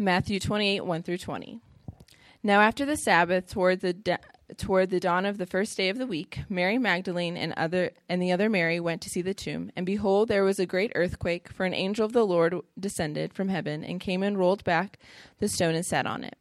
Matthew 28, 1 through 20. Now, after the Sabbath, toward the, da- toward the dawn of the first day of the week, Mary Magdalene and, other, and the other Mary went to see the tomb. And behold, there was a great earthquake, for an angel of the Lord descended from heaven and came and rolled back the stone and sat on it.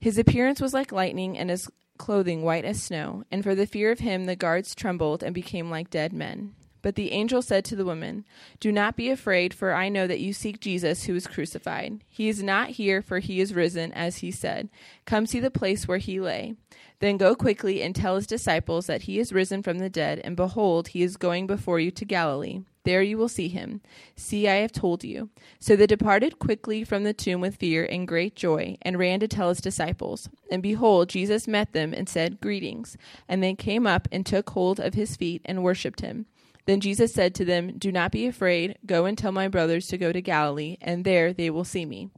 His appearance was like lightning, and his clothing white as snow. And for the fear of him, the guards trembled and became like dead men. But the angel said to the woman, Do not be afraid, for I know that you seek Jesus who was crucified. He is not here, for he is risen, as he said. Come see the place where he lay. Then go quickly and tell his disciples that he is risen from the dead, and behold, he is going before you to Galilee. There you will see him. See, I have told you. So they departed quickly from the tomb with fear and great joy, and ran to tell his disciples. And behold, Jesus met them and said, Greetings. And they came up and took hold of his feet and worshipped him. Then Jesus said to them, Do not be afraid. Go and tell my brothers to go to Galilee, and there they will see me.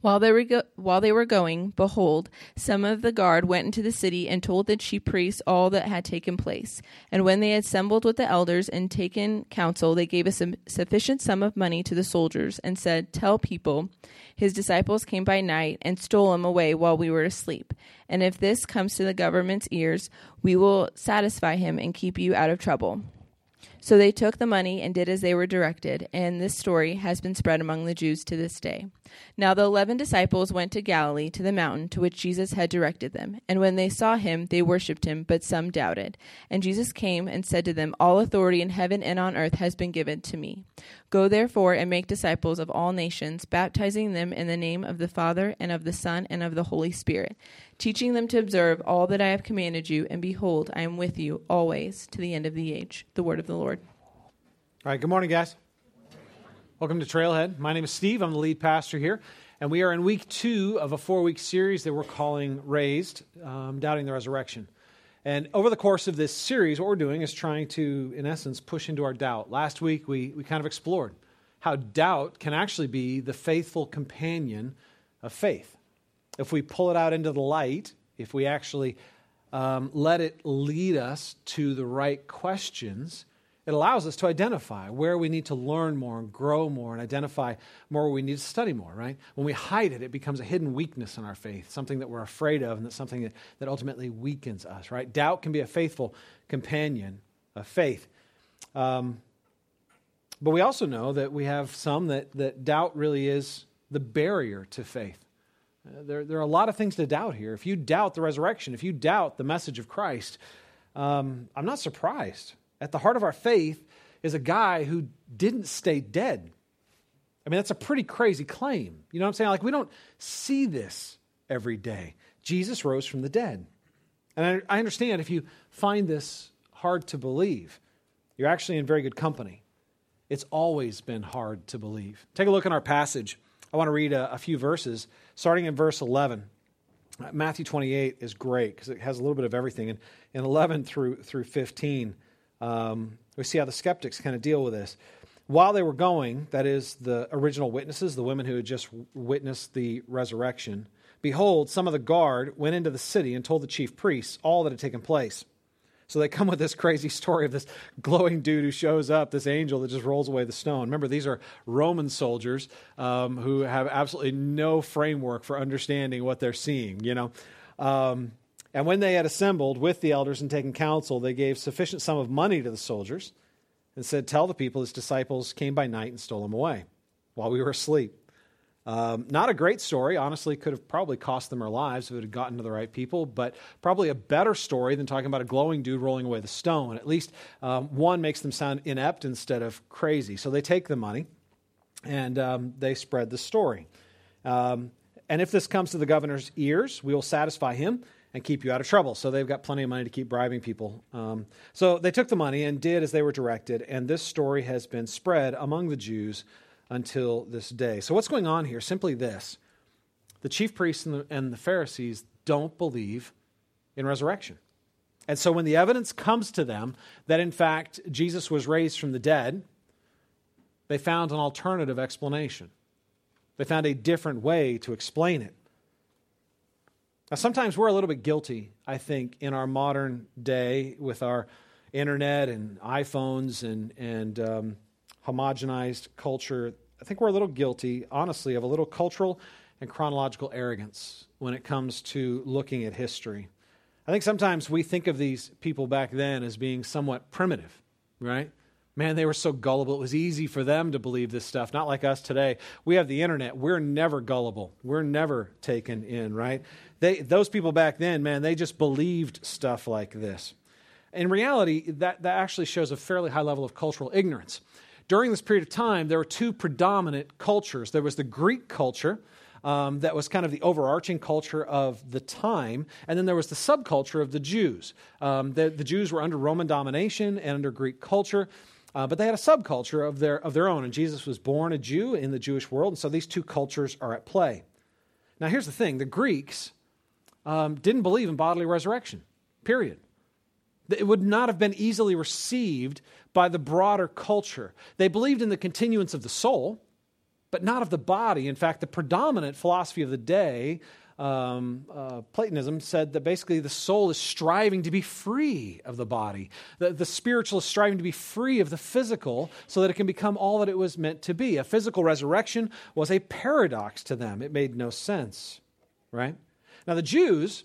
While they, were go- while they were going, behold, some of the guard went into the city and told the chief priests all that had taken place. And when they had assembled with the elders and taken counsel, they gave a su- sufficient sum of money to the soldiers and said, Tell people, his disciples came by night and stole him away while we were asleep. And if this comes to the government's ears, we will satisfy him and keep you out of trouble. So they took the money and did as they were directed, and this story has been spread among the Jews to this day. Now the eleven disciples went to Galilee, to the mountain to which Jesus had directed them. And when they saw him, they worshipped him, but some doubted. And Jesus came and said to them, All authority in heaven and on earth has been given to me. Go therefore and make disciples of all nations, baptizing them in the name of the Father, and of the Son, and of the Holy Spirit, teaching them to observe all that I have commanded you, and behold, I am with you always to the end of the age. The word of the Lord. All right, good morning, guys. Welcome to Trailhead. My name is Steve. I'm the lead pastor here, and we are in week two of a four week series that we're calling Raised, um, Doubting the Resurrection. And over the course of this series, what we're doing is trying to, in essence, push into our doubt. Last week, we, we kind of explored how doubt can actually be the faithful companion of faith. If we pull it out into the light, if we actually um, let it lead us to the right questions, it allows us to identify where we need to learn more and grow more and identify more where we need to study more, right? When we hide it, it becomes a hidden weakness in our faith, something that we're afraid of, and that's something that, that ultimately weakens us, right? Doubt can be a faithful companion of faith. Um, but we also know that we have some that, that doubt really is the barrier to faith. Uh, there, there are a lot of things to doubt here. If you doubt the resurrection, if you doubt the message of Christ, um, I'm not surprised at the heart of our faith is a guy who didn't stay dead. I mean, that's a pretty crazy claim. You know what I'm saying? Like, we don't see this every day. Jesus rose from the dead. And I, I understand if you find this hard to believe, you're actually in very good company. It's always been hard to believe. Take a look in our passage. I want to read a, a few verses, starting in verse 11. Matthew 28 is great because it has a little bit of everything. And in 11 through, through 15, um, we see how the skeptics kind of deal with this. While they were going, that is, the original witnesses, the women who had just witnessed the resurrection, behold, some of the guard went into the city and told the chief priests all that had taken place. So they come with this crazy story of this glowing dude who shows up, this angel that just rolls away the stone. Remember, these are Roman soldiers um, who have absolutely no framework for understanding what they're seeing, you know. Um, and when they had assembled with the elders and taken counsel, they gave sufficient sum of money to the soldiers and said, Tell the people his disciples came by night and stole him away while we were asleep. Um, not a great story. Honestly, could have probably cost them their lives if it had gotten to the right people, but probably a better story than talking about a glowing dude rolling away the stone. At least um, one makes them sound inept instead of crazy. So they take the money and um, they spread the story. Um, and if this comes to the governor's ears, we will satisfy him and keep you out of trouble. So they've got plenty of money to keep bribing people. Um, so they took the money and did as they were directed, and this story has been spread among the Jews until this day. So what's going on here? Simply this the chief priests and the, and the Pharisees don't believe in resurrection. And so when the evidence comes to them that in fact Jesus was raised from the dead, they found an alternative explanation. They found a different way to explain it. Now, sometimes we're a little bit guilty, I think, in our modern day with our internet and iPhones and, and um, homogenized culture. I think we're a little guilty, honestly, of a little cultural and chronological arrogance when it comes to looking at history. I think sometimes we think of these people back then as being somewhat primitive, right? Man, they were so gullible. It was easy for them to believe this stuff, not like us today. We have the internet. We're never gullible. We're never taken in, right? They, those people back then, man, they just believed stuff like this. In reality, that, that actually shows a fairly high level of cultural ignorance. During this period of time, there were two predominant cultures there was the Greek culture, um, that was kind of the overarching culture of the time. And then there was the subculture of the Jews. Um, the, the, Jews were under Roman domination and under Greek culture. Uh, but they had a subculture of their, of their own, and Jesus was born a Jew in the Jewish world, and so these two cultures are at play. Now, here's the thing the Greeks um, didn't believe in bodily resurrection, period. It would not have been easily received by the broader culture. They believed in the continuance of the soul, but not of the body. In fact, the predominant philosophy of the day, um, uh, Platonism, said that basically the soul is striving to be free of the body. The, the spiritual is striving to be free of the physical so that it can become all that it was meant to be. A physical resurrection was a paradox to them, it made no sense, right? Now, the Jews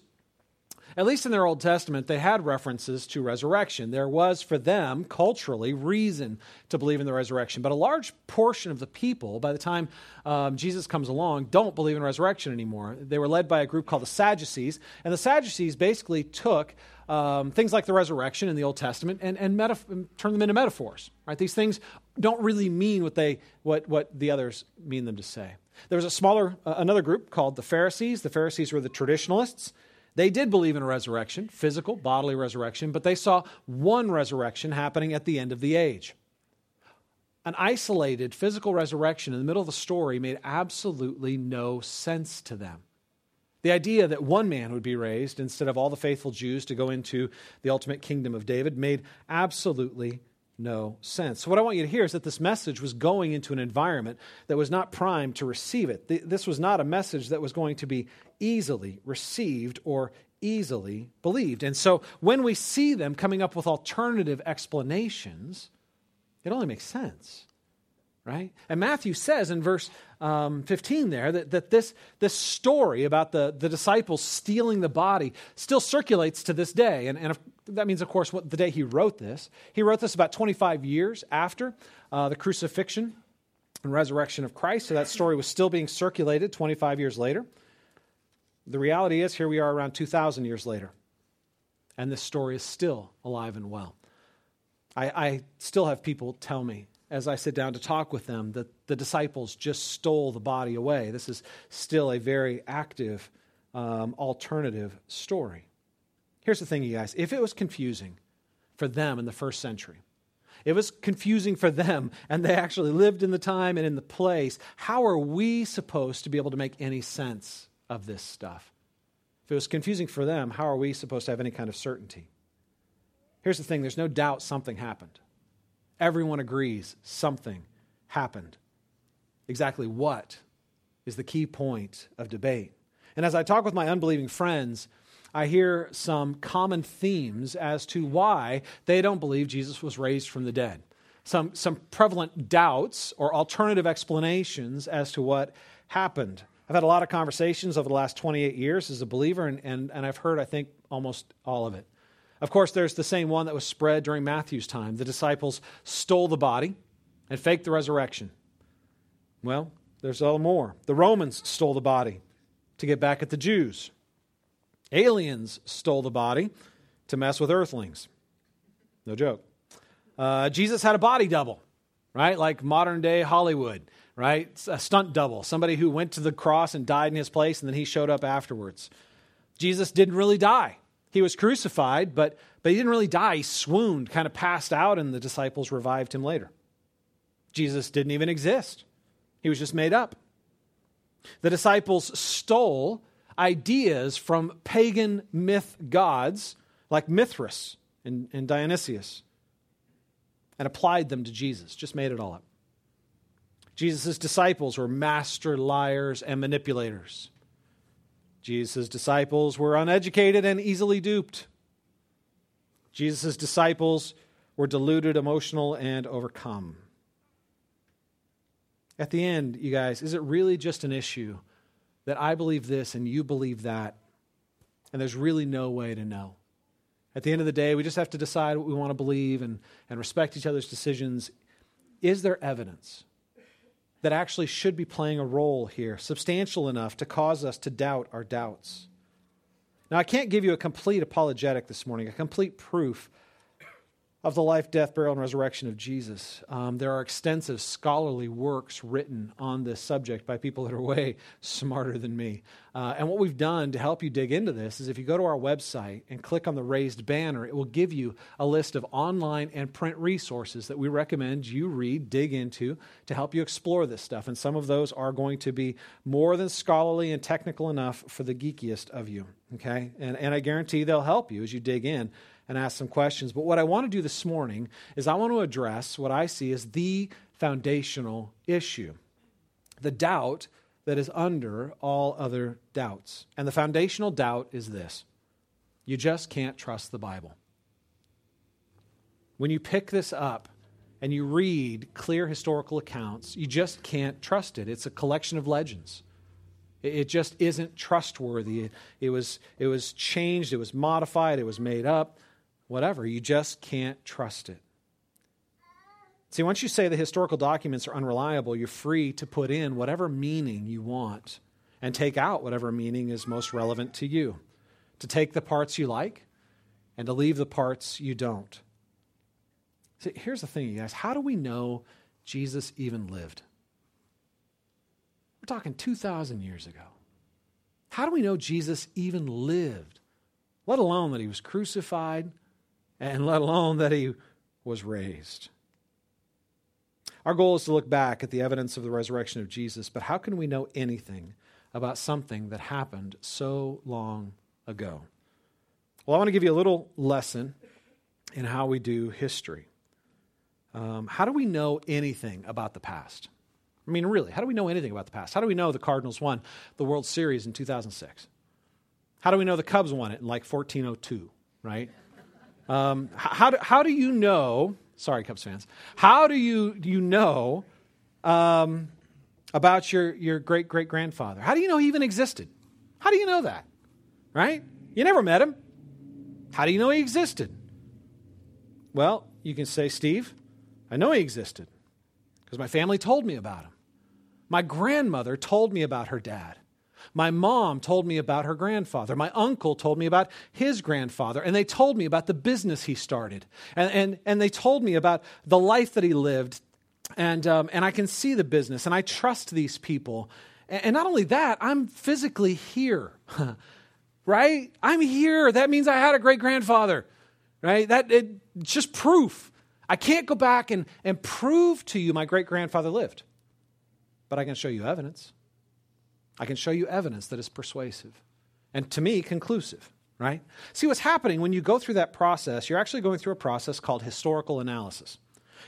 at least in their Old Testament, they had references to resurrection. There was for them, culturally, reason to believe in the resurrection. But a large portion of the people, by the time um, Jesus comes along, don't believe in resurrection anymore. They were led by a group called the Sadducees. And the Sadducees basically took um, things like the resurrection in the Old Testament and, and metaf- turned them into metaphors. Right? These things don't really mean what, they, what, what the others mean them to say. There was a smaller, uh, another group called the Pharisees. The Pharisees were the traditionalists. They did believe in a resurrection, physical, bodily resurrection, but they saw one resurrection happening at the end of the age. An isolated physical resurrection in the middle of the story made absolutely no sense to them. The idea that one man would be raised instead of all the faithful Jews to go into the ultimate kingdom of David made absolutely no sense. So, what I want you to hear is that this message was going into an environment that was not primed to receive it. This was not a message that was going to be easily received or easily believed. And so, when we see them coming up with alternative explanations, it only makes sense. Right? And Matthew says in verse um, 15 there that, that this, this story about the, the disciples stealing the body still circulates to this day. And, and that means, of course, what, the day he wrote this. He wrote this about 25 years after uh, the crucifixion and resurrection of Christ. So that story was still being circulated 25 years later. The reality is, here we are around 2,000 years later, and this story is still alive and well. I, I still have people tell me as I sit down to talk with them that the disciples just stole the body away. This is still a very active um, alternative story. Here's the thing, you guys if it was confusing for them in the first century, it was confusing for them, and they actually lived in the time and in the place. How are we supposed to be able to make any sense of this stuff? If it was confusing for them, how are we supposed to have any kind of certainty? Here's the thing there's no doubt something happened. Everyone agrees something happened. Exactly what is the key point of debate. And as I talk with my unbelieving friends, I hear some common themes as to why they don't believe Jesus was raised from the dead. Some, some prevalent doubts or alternative explanations as to what happened. I've had a lot of conversations over the last 28 years as a believer, and, and, and I've heard, I think, almost all of it. Of course, there's the same one that was spread during Matthew's time. The disciples stole the body and faked the resurrection. Well, there's a little more. The Romans stole the body to get back at the Jews. Aliens stole the body to mess with earthlings. No joke. Uh, Jesus had a body double, right? Like modern day Hollywood, right? A stunt double, somebody who went to the cross and died in his place, and then he showed up afterwards. Jesus didn't really die. He was crucified, but, but he didn't really die. He swooned, kind of passed out, and the disciples revived him later. Jesus didn't even exist, he was just made up. The disciples stole ideas from pagan myth gods like Mithras and, and Dionysius and applied them to Jesus, just made it all up. Jesus' disciples were master liars and manipulators. Jesus' disciples were uneducated and easily duped. Jesus' disciples were deluded, emotional, and overcome. At the end, you guys, is it really just an issue that I believe this and you believe that, and there's really no way to know. At the end of the day, we just have to decide what we want to believe and, and respect each other's decisions. Is there evidence that actually should be playing a role here, substantial enough to cause us to doubt our doubts? Now, I can't give you a complete apologetic this morning, a complete proof of the life, death, burial, and resurrection of Jesus. Um, there are extensive scholarly works written on this subject by people that are way smarter than me. Uh, and what we've done to help you dig into this is if you go to our website and click on the raised banner, it will give you a list of online and print resources that we recommend you read, dig into to help you explore this stuff. And some of those are going to be more than scholarly and technical enough for the geekiest of you. Okay? And, and I guarantee they'll help you as you dig in and ask some questions. But what I want to do this morning is I want to address what I see as the foundational issue the doubt that is under all other doubts. And the foundational doubt is this you just can't trust the Bible. When you pick this up, and you read clear historical accounts, you just can't trust it. It's a collection of legends. It just isn't trustworthy. It, was, it was changed, it was modified, it was made up whatever. You just can't trust it. See, once you say the historical documents are unreliable, you're free to put in whatever meaning you want and take out whatever meaning is most relevant to you. To take the parts you like and to leave the parts you don't. See, here's the thing, you guys. How do we know Jesus even lived? We're talking 2,000 years ago. How do we know Jesus even lived? Let alone that he was crucified, and let alone that he was raised. Our goal is to look back at the evidence of the resurrection of Jesus, but how can we know anything about something that happened so long ago? Well, I want to give you a little lesson in how we do history. Um, how do we know anything about the past? I mean, really, how do we know anything about the past? How do we know the Cardinals won the World Series in 2006? How do we know the Cubs won it in like 1402, right? Um, how, do, how do you know? Sorry, Cubs fans. How do you, you know um, about your, your great great grandfather? How do you know he even existed? How do you know that? Right? You never met him. How do you know he existed? Well, you can say, Steve, I know he existed because my family told me about him. My grandmother told me about her dad. My mom told me about her grandfather. My uncle told me about his grandfather. And they told me about the business he started. And, and, and they told me about the life that he lived. And, um, and I can see the business. And I trust these people. And, and not only that, I'm physically here. right? I'm here. That means I had a great grandfather. Right? That it, just proof. I can't go back and, and prove to you my great grandfather lived, but I can show you evidence. I can show you evidence that is persuasive and to me conclusive, right? See what's happening when you go through that process, you're actually going through a process called historical analysis.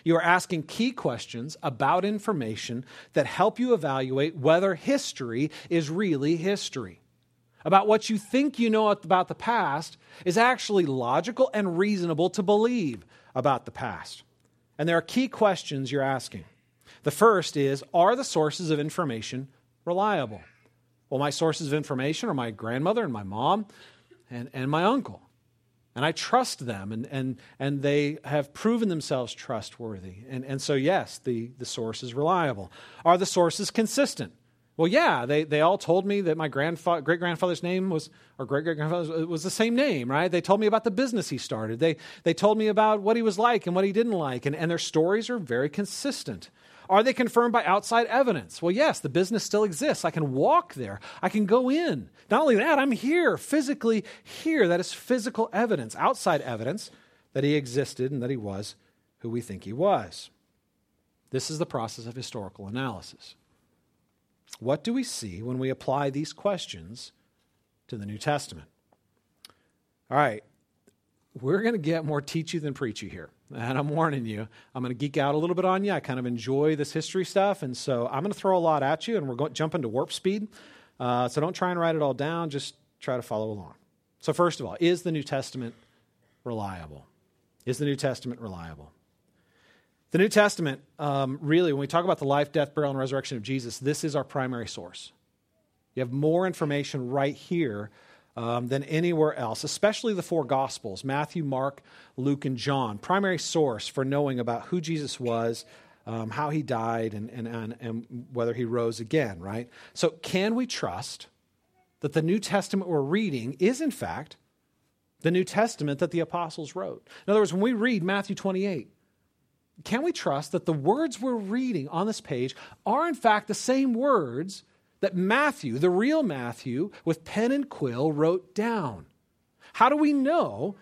You are asking key questions about information that help you evaluate whether history is really history. About what you think you know about the past is actually logical and reasonable to believe about the past. And there are key questions you're asking. The first is Are the sources of information reliable? Well, my sources of information are my grandmother and my mom and, and my uncle. And I trust them, and, and, and they have proven themselves trustworthy. And, and so, yes, the, the source is reliable. Are the sources consistent? Well, yeah, they, they all told me that my grandfa- great grandfather's name was, or great great grandfather's was the same name, right? They told me about the business he started. They, they told me about what he was like and what he didn't like, and, and their stories are very consistent. Are they confirmed by outside evidence? Well, yes, the business still exists. I can walk there, I can go in. Not only that, I'm here, physically here. That is physical evidence, outside evidence that he existed and that he was who we think he was. This is the process of historical analysis. What do we see when we apply these questions to the New Testament? All right, we're going to get more teachy than preachy here. And I'm warning you, I'm going to geek out a little bit on you. I kind of enjoy this history stuff. And so I'm going to throw a lot at you, and we're going to jump into warp speed. Uh, so don't try and write it all down, just try to follow along. So, first of all, is the New Testament reliable? Is the New Testament reliable? The New Testament, um, really, when we talk about the life, death, burial, and resurrection of Jesus, this is our primary source. You have more information right here um, than anywhere else, especially the four Gospels Matthew, Mark, Luke, and John. Primary source for knowing about who Jesus was, um, how he died, and, and, and, and whether he rose again, right? So, can we trust that the New Testament we're reading is, in fact, the New Testament that the apostles wrote? In other words, when we read Matthew 28, can we trust that the words we're reading on this page are, in fact, the same words that Matthew, the real Matthew, with pen and quill, wrote down? How do we know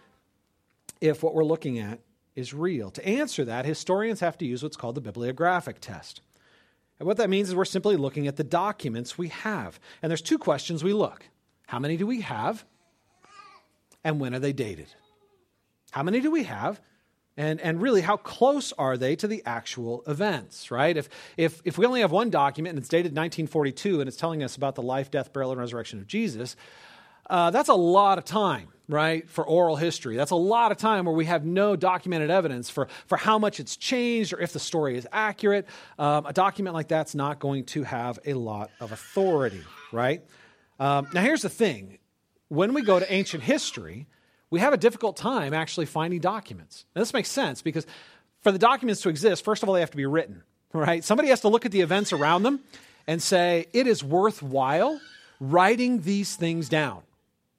if what we're looking at is real? To answer that, historians have to use what's called the bibliographic test. And what that means is we're simply looking at the documents we have. And there's two questions we look How many do we have? And when are they dated? How many do we have? And, and really, how close are they to the actual events, right? If, if, if we only have one document and it's dated 1942 and it's telling us about the life, death, burial, and resurrection of Jesus, uh, that's a lot of time, right, for oral history. That's a lot of time where we have no documented evidence for, for how much it's changed or if the story is accurate. Um, a document like that's not going to have a lot of authority, right? Um, now, here's the thing when we go to ancient history, we have a difficult time actually finding documents. And this makes sense because for the documents to exist, first of all, they have to be written, right? Somebody has to look at the events around them and say, it is worthwhile writing these things down.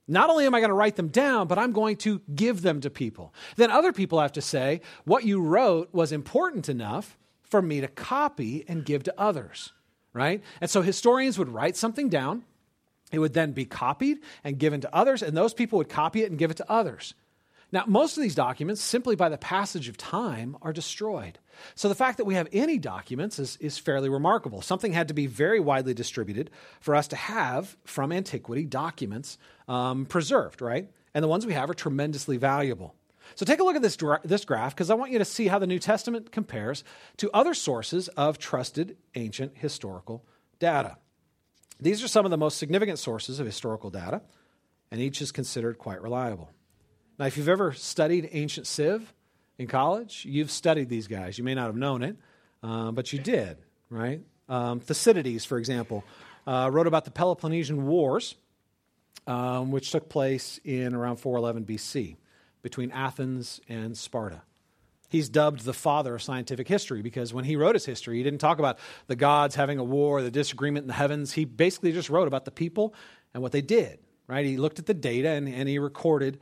Not only am I going to write them down, but I'm going to give them to people. Then other people have to say, what you wrote was important enough for me to copy and give to others, right? And so historians would write something down it would then be copied and given to others, and those people would copy it and give it to others. Now, most of these documents, simply by the passage of time, are destroyed. So the fact that we have any documents is, is fairly remarkable. Something had to be very widely distributed for us to have, from antiquity, documents um, preserved, right? And the ones we have are tremendously valuable. So take a look at this, this graph because I want you to see how the New Testament compares to other sources of trusted ancient historical data. These are some of the most significant sources of historical data, and each is considered quite reliable. Now, if you've ever studied ancient Civ in college, you've studied these guys. You may not have known it, uh, but you did, right? Um, Thucydides, for example, uh, wrote about the Peloponnesian Wars, um, which took place in around 411 BC between Athens and Sparta. He's dubbed the father of scientific history because when he wrote his history, he didn't talk about the gods having a war, the disagreement in the heavens. He basically just wrote about the people and what they did, right? He looked at the data and, and he recorded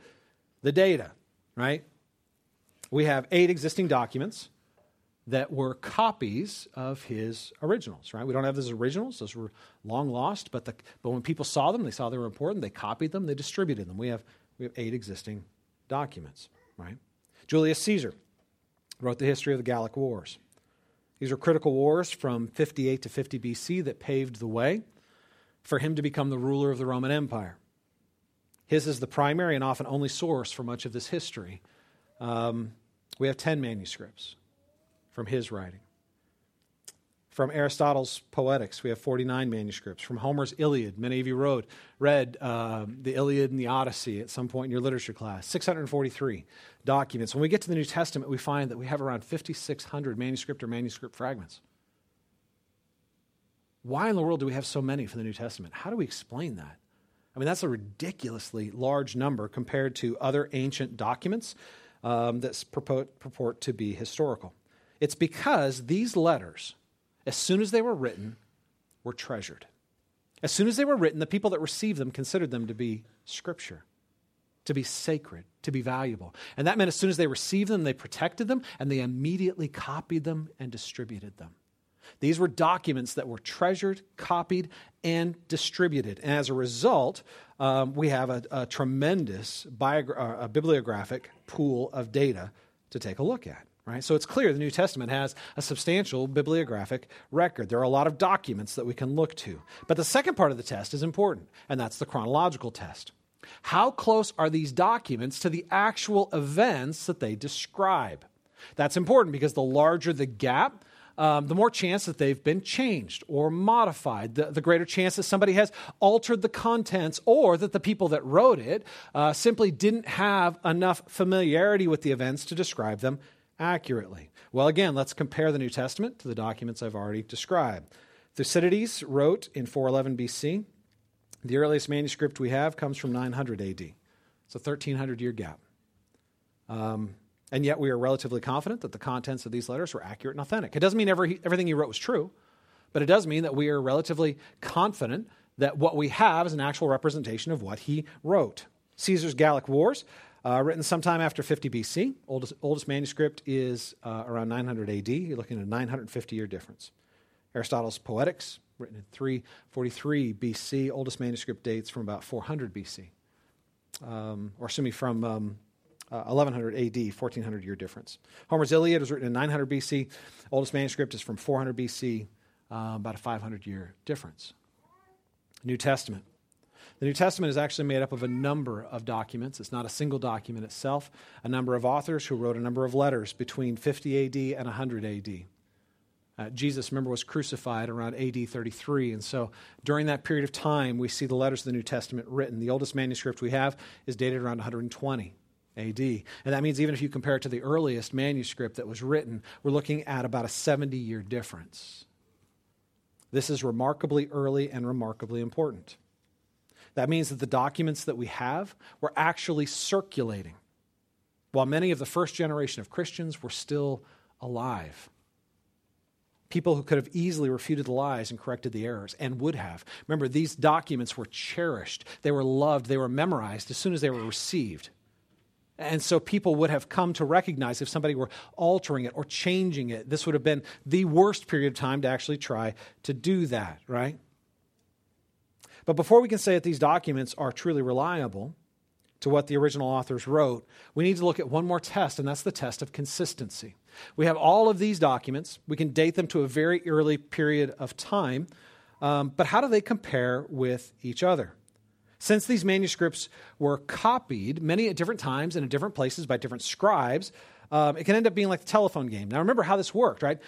the data, right? We have eight existing documents that were copies of his originals, right? We don't have those originals, those were long lost, but, the, but when people saw them, they saw they were important, they copied them, they distributed them. We have, we have eight existing documents, right? Julius Caesar wrote the history of the Gallic Wars. These are critical wars from 58 to 50 BC that paved the way for him to become the ruler of the Roman Empire. His is the primary and often only source for much of this history. Um, we have 10 manuscripts from his writing. From Aristotle's Poetics, we have 49 manuscripts. From Homer's Iliad, many of you wrote, read uh, the Iliad and the Odyssey at some point in your literature class, 643 documents. When we get to the New Testament, we find that we have around 5,600 manuscript or manuscript fragments. Why in the world do we have so many for the New Testament? How do we explain that? I mean, that's a ridiculously large number compared to other ancient documents um, that purport, purport to be historical. It's because these letters, as soon as they were written, were treasured. As soon as they were written, the people that received them considered them to be scripture, to be sacred, to be valuable. And that meant as soon as they received them, they protected them, and they immediately copied them and distributed them. These were documents that were treasured, copied, and distributed. And as a result, um, we have a, a tremendous biogra- uh, a bibliographic pool of data to take a look at right? So it's clear the New Testament has a substantial bibliographic record. There are a lot of documents that we can look to. But the second part of the test is important, and that's the chronological test. How close are these documents to the actual events that they describe? That's important because the larger the gap, um, the more chance that they've been changed or modified, the, the, greater chance that somebody has altered the contents or that the people that wrote it uh, simply didn't have enough familiarity with the events to describe them accurately? Well, again, let's compare the New Testament to the documents I've already described. Thucydides wrote in 411 BC. The earliest manuscript we have comes from 900 AD. It's a 1300 year gap. Um, and yet we are relatively confident that the contents of these letters were accurate and authentic. It doesn't mean every, everything he wrote was true, but it does mean that we are relatively confident that what we have is an actual representation of what he wrote. Caesar's Gallic Wars, uh, written sometime after 50 BC. Oldest, oldest manuscript is uh, around 900 AD. You're looking at a 950 year difference. Aristotle's Poetics, written in 343 BC. Oldest manuscript dates from about 400 BC, um, or excuse me, from um, uh, 1100 AD, 1400 year difference. Homer's Iliad was written in 900 BC. Oldest manuscript is from 400 BC, uh, about a 500 year difference. New Testament. The New Testament is actually made up of a number of documents. It's not a single document itself. A number of authors who wrote a number of letters between 50 AD and 100 AD. Uh, Jesus, remember, was crucified around AD 33. And so during that period of time, we see the letters of the New Testament written. The oldest manuscript we have is dated around 120 AD. And that means even if you compare it to the earliest manuscript that was written, we're looking at about a 70 year difference. This is remarkably early and remarkably important. That means that the documents that we have were actually circulating while many of the first generation of Christians were still alive people who could have easily refuted the lies and corrected the errors and would have. Remember, these documents were cherished, they were loved, they were memorized as soon as they were received. And so people would have come to recognize if somebody were altering it or changing it, this would have been the worst period of time to actually try to do that, right? But before we can say that these documents are truly reliable to what the original authors wrote, we need to look at one more test, and that's the test of consistency. We have all of these documents. We can date them to a very early period of time. Um, but how do they compare with each other? Since these manuscripts were copied many at different times and in different places by different scribes, um, it can end up being like the telephone game. Now, remember how this worked, right?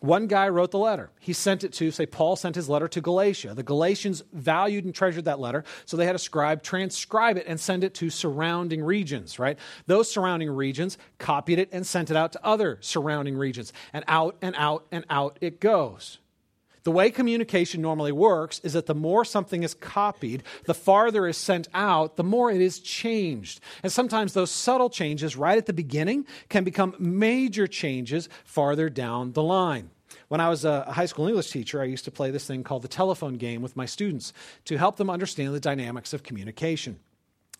One guy wrote the letter. He sent it to, say, Paul sent his letter to Galatia. The Galatians valued and treasured that letter, so they had a scribe transcribe it and send it to surrounding regions, right? Those surrounding regions copied it and sent it out to other surrounding regions. And out and out and out it goes. The way communication normally works is that the more something is copied, the farther is sent out, the more it is changed. And sometimes those subtle changes right at the beginning can become major changes farther down the line. When I was a high school English teacher, I used to play this thing called the telephone game with my students to help them understand the dynamics of communication.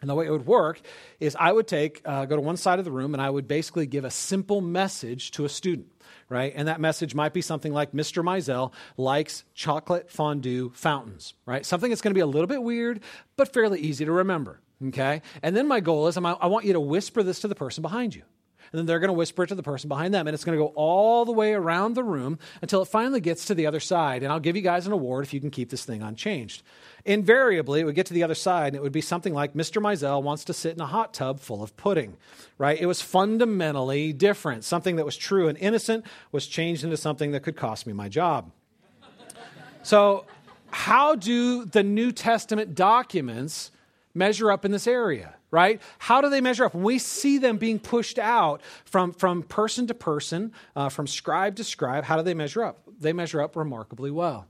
And the way it would work is I would take, uh, go to one side of the room, and I would basically give a simple message to a student right? And that message might be something like Mr. Mizell likes chocolate fondue fountains, right? Something that's going to be a little bit weird, but fairly easy to remember, okay? And then my goal is I want you to whisper this to the person behind you. And then they're going to whisper it to the person behind them. And it's going to go all the way around the room until it finally gets to the other side. And I'll give you guys an award if you can keep this thing unchanged. Invariably, it would get to the other side, and it would be something like Mr. Mizell wants to sit in a hot tub full of pudding, right? It was fundamentally different. Something that was true and innocent was changed into something that could cost me my job. so, how do the New Testament documents measure up in this area? Right? How do they measure up? When we see them being pushed out from, from person to person, uh, from scribe to scribe, how do they measure up? They measure up remarkably well.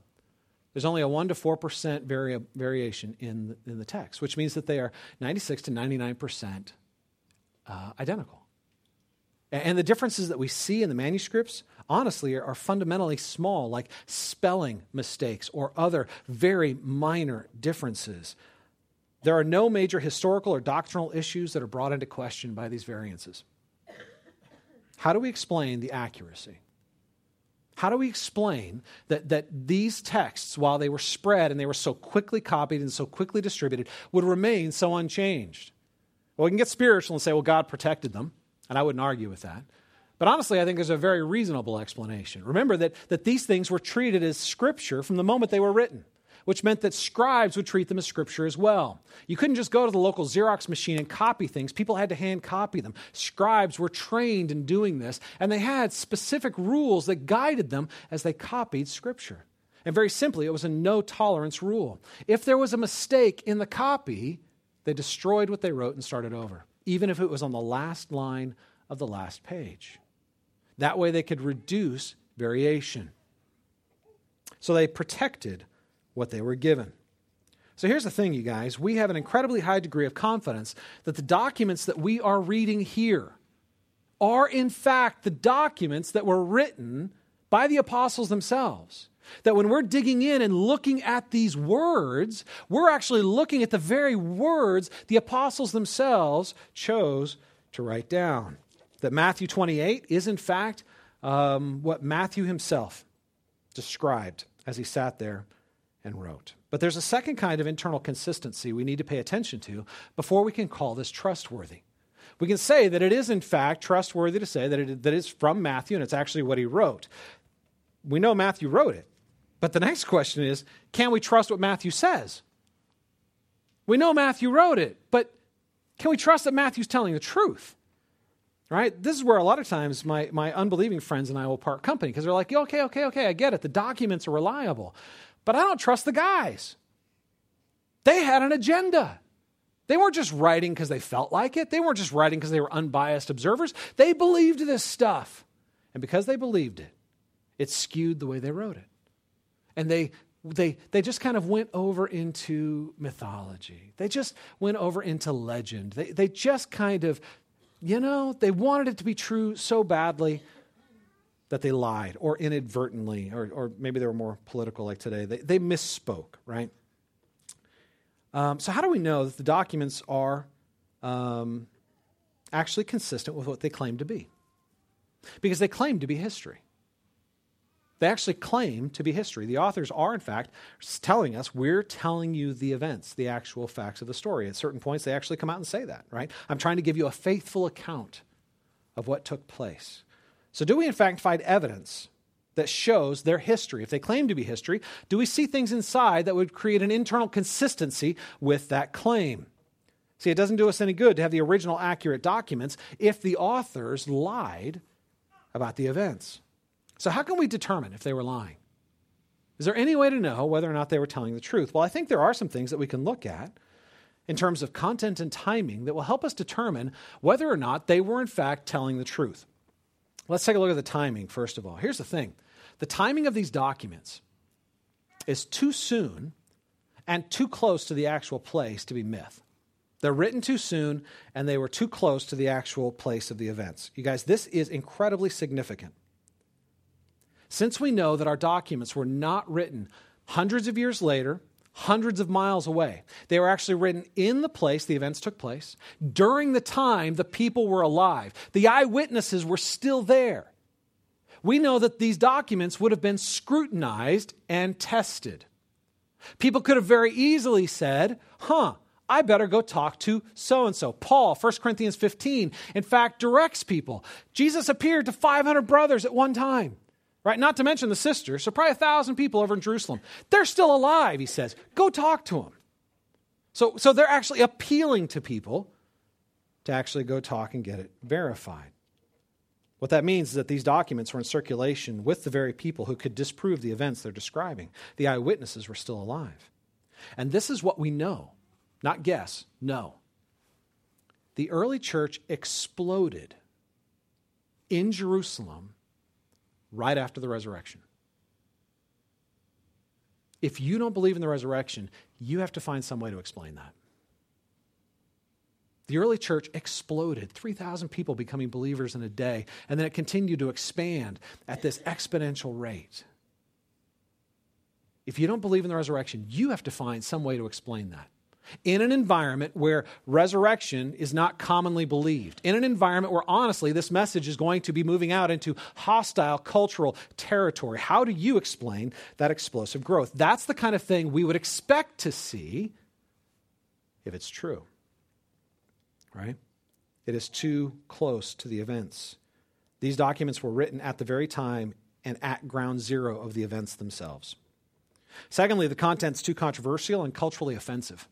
There's only a 1 to 4% vari- variation in the, in the text, which means that they are 96 to 99% uh, identical. And the differences that we see in the manuscripts, honestly, are, are, fundamentally small, like spelling mistakes or other very minor differences. There are no major historical or doctrinal issues that are brought into question by these variances. How do we explain the accuracy? How do we explain that, that these texts, while they were spread and they were so quickly copied and so quickly distributed, would remain so unchanged? Well, we can get spiritual and say, well, God protected them, and I wouldn't argue with that. But honestly, I think there's a very reasonable explanation. Remember that, that these things were treated as scripture from the moment they were written which meant that scribes would treat them as scripture as well. You couldn't just go to the local Xerox machine and copy things, people had to hand copy them. Scribes were trained in doing this, and they had specific rules that guided them as they copied scripture. And very simply, it was a no tolerance rule. If there was a mistake in the copy, they destroyed what they wrote and started over, even if it was on the last line of the last page. That way, they could reduce variation. So they protected what they were given. So here's the thing, you guys. We have an incredibly high degree of confidence that the documents that we are reading here are, in fact, the documents that were written by the apostles themselves. That when we're digging in and looking at these words, we're actually looking at the very words the apostles themselves chose to write down. That Matthew 28 is, in fact, um, what Matthew himself described as he sat there and wrote. But there's a second kind of internal consistency we need to pay attention to before we can call this trustworthy. We can say that it is, in fact, trustworthy to say that it that is from Matthew and it's actually what he wrote. We know Matthew wrote it. But the next question is can we trust what Matthew says? We know Matthew wrote it, but can we trust that Matthew's telling the truth? Right? This is where a lot of times my, my unbelieving friends and I will part company because they're like, okay, okay, okay, I get it. The documents are reliable. But I don't trust the guys. They had an agenda. They weren't just writing because they felt like it. They weren't just writing because they were unbiased observers. They believed this stuff. And because they believed it, it skewed the way they wrote it. And they they, they just kind of went over into mythology. They just went over into legend. They, they just kind of, you know, they wanted it to be true so badly that they lied or inadvertently, or, or maybe they were more political like today. They, they misspoke, right? Um, so, how do we know that the documents are um, actually consistent with what they claim to be? Because they claim to be history. They actually claim to be history. The authors are, in fact, telling us we're telling you the events, the actual facts of the story. At certain points, they actually come out and say that, right? I'm trying to give you a faithful account of what took place. So, do we, in fact, find evidence that shows their history? If they claim to be history, do we see things inside that would create an internal consistency with that claim? See, it doesn't do us any good to have the original accurate documents if the authors lied about the events. So, how can we determine if they were lying? Is there any way to know whether or not they were telling the truth? Well, I think there are some things that we can look at in terms of content and timing that will help us determine whether or not they were, in fact, telling the truth. Let's take a look at the timing, first of all. Here's the thing the timing of these documents is too soon and too close to the actual place to be myth. They're written too soon and they were too close to the actual place of the events. You guys, this is incredibly significant. Since we know that our documents were not written hundreds of years later, hundreds of miles away, they were actually written in the place the events took place, during the time the people were alive. The eyewitnesses were still there. We know that these documents would have been scrutinized and tested. People could have very easily said, huh, I better go talk to so and so. Paul, 1 Corinthians 15, in fact, directs people. Jesus appeared to 500 brothers at one time right? Not to mention the sisters. So probably a thousand people over in Jerusalem. They're still alive, he says. Go talk to them. So, so they're actually appealing to people to actually go talk and get it verified. What that means is that these documents were in circulation with the very people who could disprove the events they're describing. The eyewitnesses were still alive. And this is what we know, not guess, know. The early church exploded in Jerusalem right after the resurrection. If you don't believe in the resurrection, you have to find some way to explain that. The early church exploded, 3,000 people becoming believers in a day, and then it continued to expand at this exponential rate. If you don't believe in the resurrection, you have to find some way to explain that in an environment where resurrection is not commonly believed, in an environment where honestly this message is going to be moving out into hostile cultural territory. How do you explain that explosive growth? That's the kind of thing we would expect to see if it's true. Right? It is too close to the events. These documents were written at the very time and at ground zero of the events themselves. Secondly, the content's too controversial and culturally offensive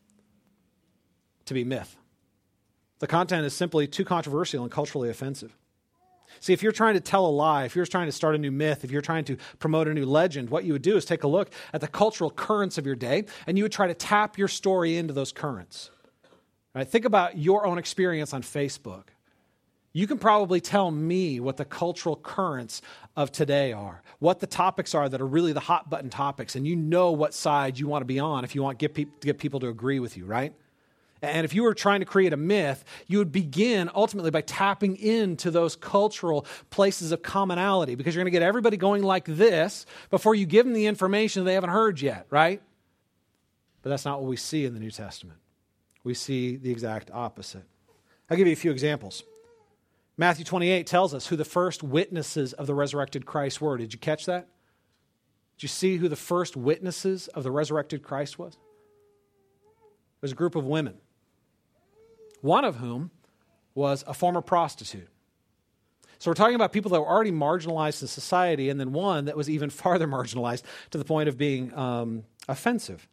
to be myth. The content is simply too controversial and culturally offensive. See, if you're trying to tell a lie, if you're trying to start a new myth, if you're trying to promote a new legend, what you would do is take a look at the cultural currents of your day and you would try to tap your story into those currents. Right? Think about your own experience on Facebook. You can probably tell me what the cultural currents of today are, what the topics are that are really the hot button topics, and you know what side you want to be on if you want to get, pe- to get people to agree with you, right? And if you were trying to create a myth, you would begin ultimately by tapping into those cultural places of commonality because you're going to get everybody going like this before you give them the information they haven't heard yet, right? But that's not what we see in the New Testament. We see the exact opposite. I'll give you a few examples. Matthew 28 tells us who the first witnesses of the resurrected Christ were. Did you catch that? Did you see who the first witnesses of the resurrected Christ was? It was a group of women, one of whom was a former prostitute. So we're talking about people that were already marginalized in society, and then one that was even farther marginalized to the point of being um, offensive.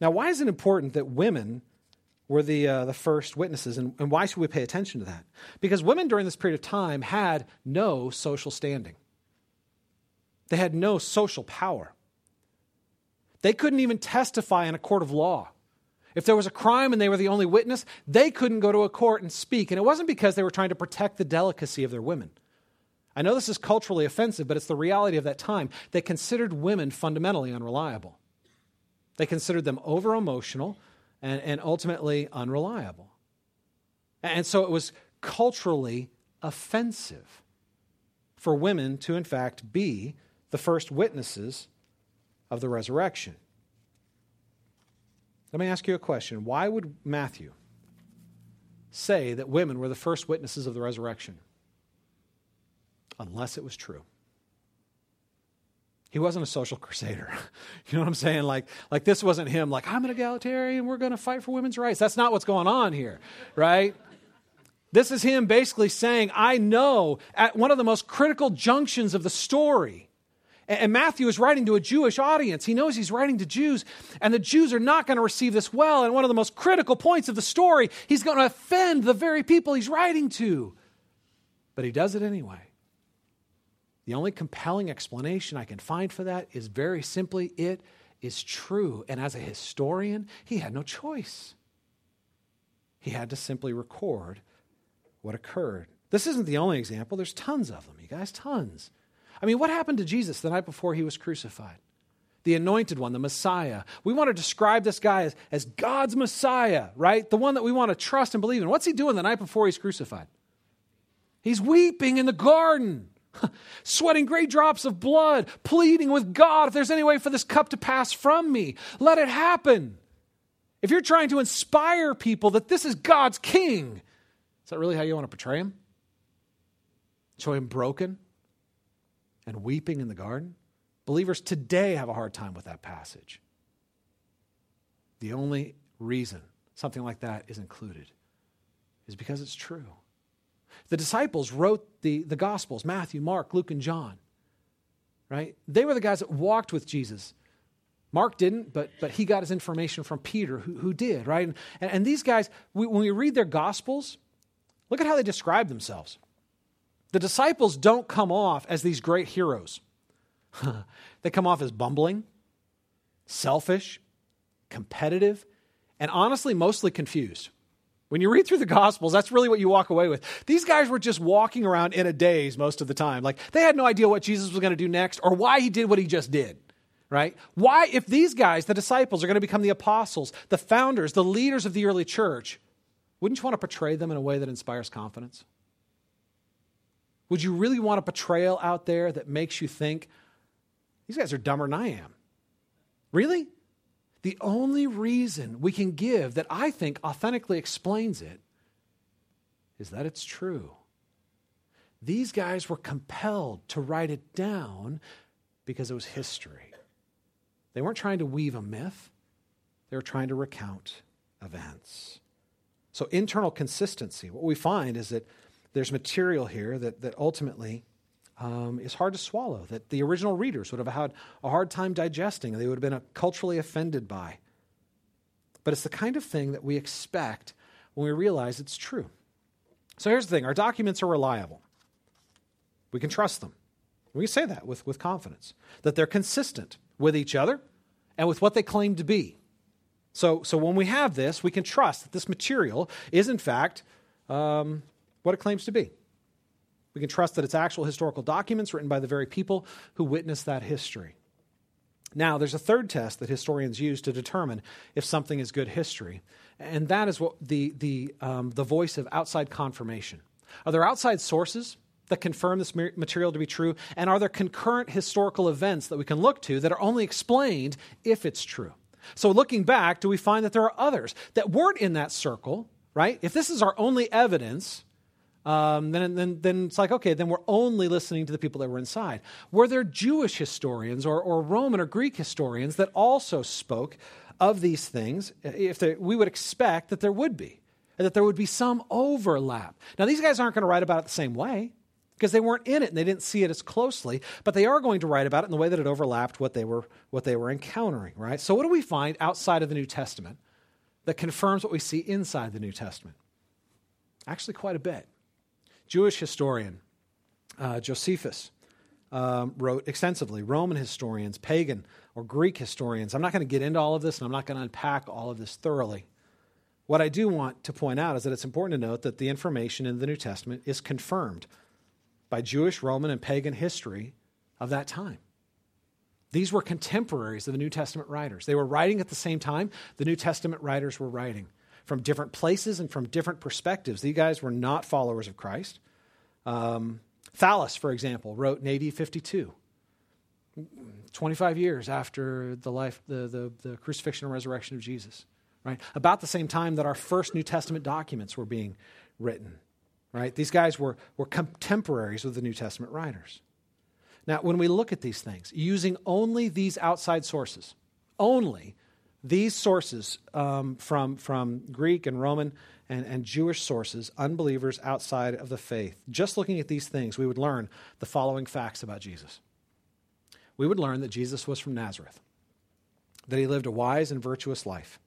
Now, why is it important that women were the, uh, the first witnesses. And, and why should we pay attention to that? Because women during this period of time had no social standing, they had no social power. They couldn't even testify in a court of law. If there was a crime and they were the only witness, they couldn't go to a court and speak. And it wasn't because they were trying to protect the delicacy of their women. I know this is culturally offensive, but it's the reality of that time. They considered women fundamentally unreliable. They considered them over emotional and, and ultimately unreliable. And so it was culturally offensive for women to, in fact, be the first witnesses of the resurrection. Let me ask you a question. Why would Matthew say that women were the first witnesses of the resurrection? Unless it was true. He wasn't a social crusader. you know what I'm saying? Like, like this wasn't him, like, I'm an egalitarian, we're going to fight for women's rights. That's not what's going on here, right? This is him basically saying, I know at one of the most critical junctions of the story. And Matthew is writing to a Jewish audience. He knows he's writing to Jews, and the Jews are not going to receive this well. And one of the most critical points of the story, he's going to offend the very people he's writing to. But he does it anyway. The only compelling explanation I can find for that is very simply it is true. And as a historian, he had no choice. He had to simply record what occurred. This isn't the only example, there's tons of them, you guys, tons. I mean, what happened to Jesus the night before he was crucified? The anointed one, the Messiah. We want to describe this guy as, as God's Messiah, right? The one that we want to trust and believe in. What's he doing the night before he's crucified? He's weeping in the garden. sweating great drops of blood, pleading with God if there's any way for this cup to pass from me. Let it happen. If you're trying to inspire people that this is God's king, is that really how you want to portray him? Show him broken and weeping in the garden? Believers today have a hard time with that passage. The only reason something like that is included is because it's true. The disciples wrote the, the Gospels Matthew, Mark, Luke, and John. Right? They were the guys that walked with Jesus. Mark didn't, but, but he got his information from Peter, who, who did, right? And, and these guys, we, when we read their Gospels, look at how they describe themselves. The disciples don't come off as these great heroes, they come off as bumbling, selfish, competitive, and honestly, mostly confused. When you read through the Gospels, that's really what you walk away with. These guys were just walking around in a daze most of the time. Like, they had no idea what Jesus was going to do next or why he did what he just did, right? Why, if these guys, the disciples, are going to become the apostles, the founders, the leaders of the early church, wouldn't you want to portray them in a way that inspires confidence? Would you really want a portrayal out there that makes you think, these guys are dumber than I am? Really? The only reason we can give that I think authentically explains it is that it's true. These guys were compelled to write it down because it was history. They weren't trying to weave a myth, they were trying to recount events. So, internal consistency, what we find is that there's material here that, that ultimately um, is hard to swallow, that the original readers would have had a hard time digesting, they would have been uh, culturally offended by. But it's the kind of thing that we expect when we realize it's true. So here's the thing our documents are reliable, we can trust them. We can say that with, with confidence, that they're consistent with each other and with what they claim to be. So, so when we have this, we can trust that this material is, in fact, um, what it claims to be. We can trust that it's actual historical documents written by the very people who witnessed that history. Now, there's a third test that historians use to determine if something is good history, and that is what the, the, um, the voice of outside confirmation. Are there outside sources that confirm this material to be true? And are there concurrent historical events that we can look to that are only explained if it's true? So, looking back, do we find that there are others that weren't in that circle, right? If this is our only evidence, um, then, then, then it's like, okay, then we're only listening to the people that were inside. Were there Jewish historians or, or Roman or Greek historians that also spoke of these things? If we would expect that there would be, and that there would be some overlap. Now, these guys aren't going to write about it the same way because they weren't in it and they didn't see it as closely, but they are going to write about it in the way that it overlapped what they were, what they were encountering, right? So, what do we find outside of the New Testament that confirms what we see inside the New Testament? Actually, quite a bit. Jewish historian uh, Josephus um, wrote extensively. Roman historians, pagan or Greek historians. I'm not going to get into all of this and I'm not going to unpack all of this thoroughly. What I do want to point out is that it's important to note that the information in the New Testament is confirmed by Jewish, Roman, and pagan history of that time. These were contemporaries of the New Testament writers. They were writing at the same time the New Testament writers were writing from different places and from different perspectives. These guys were not followers of Christ. Um, Thallus, for example, wrote in AD 52, 25 years after the life, the, the, the crucifixion and resurrection of Jesus, right? About the same time that our first New Testament documents were being written, right? These guys were, were contemporaries with the New Testament writers. Now, when we look at these things, using only these outside sources, only these sources um, from, from Greek and Roman and, and Jewish sources, unbelievers outside of the faith, just looking at these things, we would learn the following facts about Jesus. We would learn that Jesus was from Nazareth, that he lived a wise and virtuous life,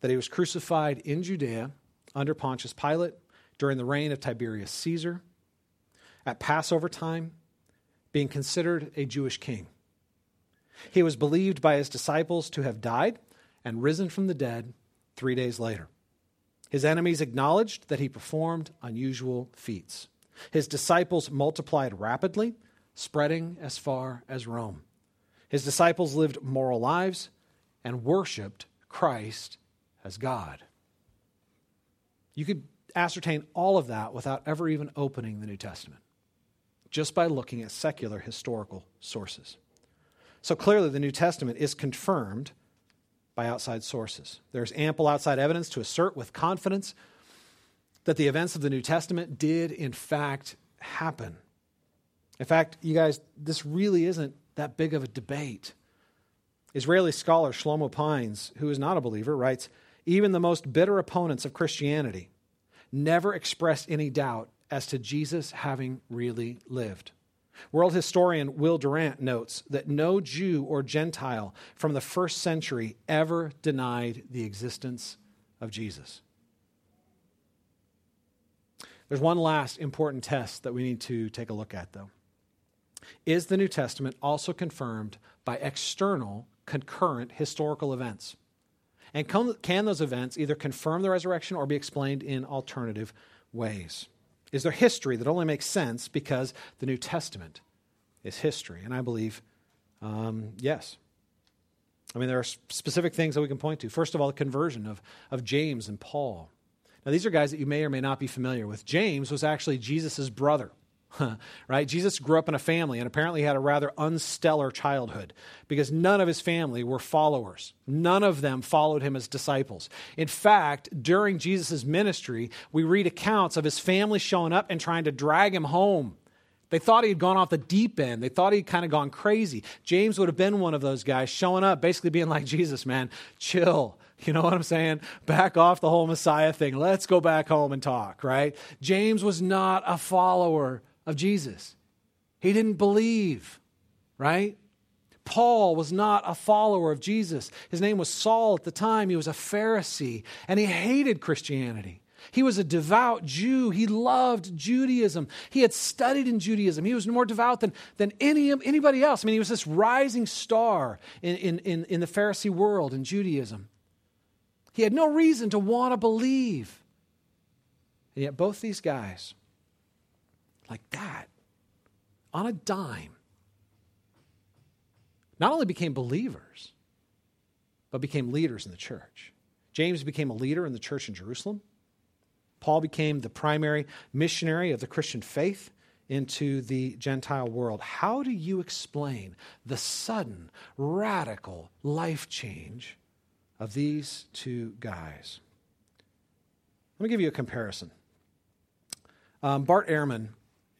that he was crucified in Judea under Pontius Pilate during the reign of Tiberius Caesar, at Passover time, being considered a Jewish king he was believed by his disciples to have died and risen from the dead three days later. His enemies acknowledged that he performed unusual feats. His disciples multiplied rapidly, spreading as far as Rome. His disciples lived moral lives and worshiped Christ as God. You could ascertain all of that without ever even opening the New Testament, just by looking at secular historical sources. So clearly, the New Testament is confirmed by outside sources. There's ample outside evidence to assert with confidence that the events of the New Testament did, in fact, happen. In fact, you guys, this really isn't that big of a debate. Israeli scholar Shlomo Pines, who is not a believer, writes Even the most bitter opponents of Christianity never expressed any doubt as to Jesus having really lived. World historian Will Durant notes that no Jew or Gentile from the first century ever denied the existence of Jesus. There's one last important test that we need to take a look at, though. Is the New Testament also confirmed by external, concurrent historical events? And can those events either confirm the resurrection or be explained in alternative ways? Is there history that only makes sense because the New Testament is history? And I believe um, yes. I mean, there are specific things that we can point to. First of all, the conversion of, of James and Paul. Now, these are guys that you may or may not be familiar with. James was actually Jesus' brother. right? Jesus grew up in a family and apparently had a rather unstellar childhood because none of his family were followers. None of them followed him as disciples. In fact, during Jesus' ministry, we read accounts of his family showing up and trying to drag him home. They thought he had gone off the deep end. They thought he'd kind of gone crazy. James would have been one of those guys showing up, basically being like, Jesus, man, chill. You know what I'm saying? Back off the whole Messiah thing. Let's go back home and talk, right? James was not a follower of Jesus. He didn't believe, right? Paul was not a follower of Jesus. His name was Saul at the time. He was a Pharisee, and he hated Christianity. He was a devout Jew. He loved Judaism. He had studied in Judaism. He was more devout than, than any, anybody else. I mean, he was this rising star in, in, in, in the Pharisee world in Judaism. He had no reason to want to believe. And yet, both these guys, like that, on a dime, not only became believers, but became leaders in the church. James became a leader in the church in Jerusalem. Paul became the primary missionary of the Christian faith into the Gentile world. How do you explain the sudden, radical life change of these two guys? Let me give you a comparison. Um, Bart Ehrman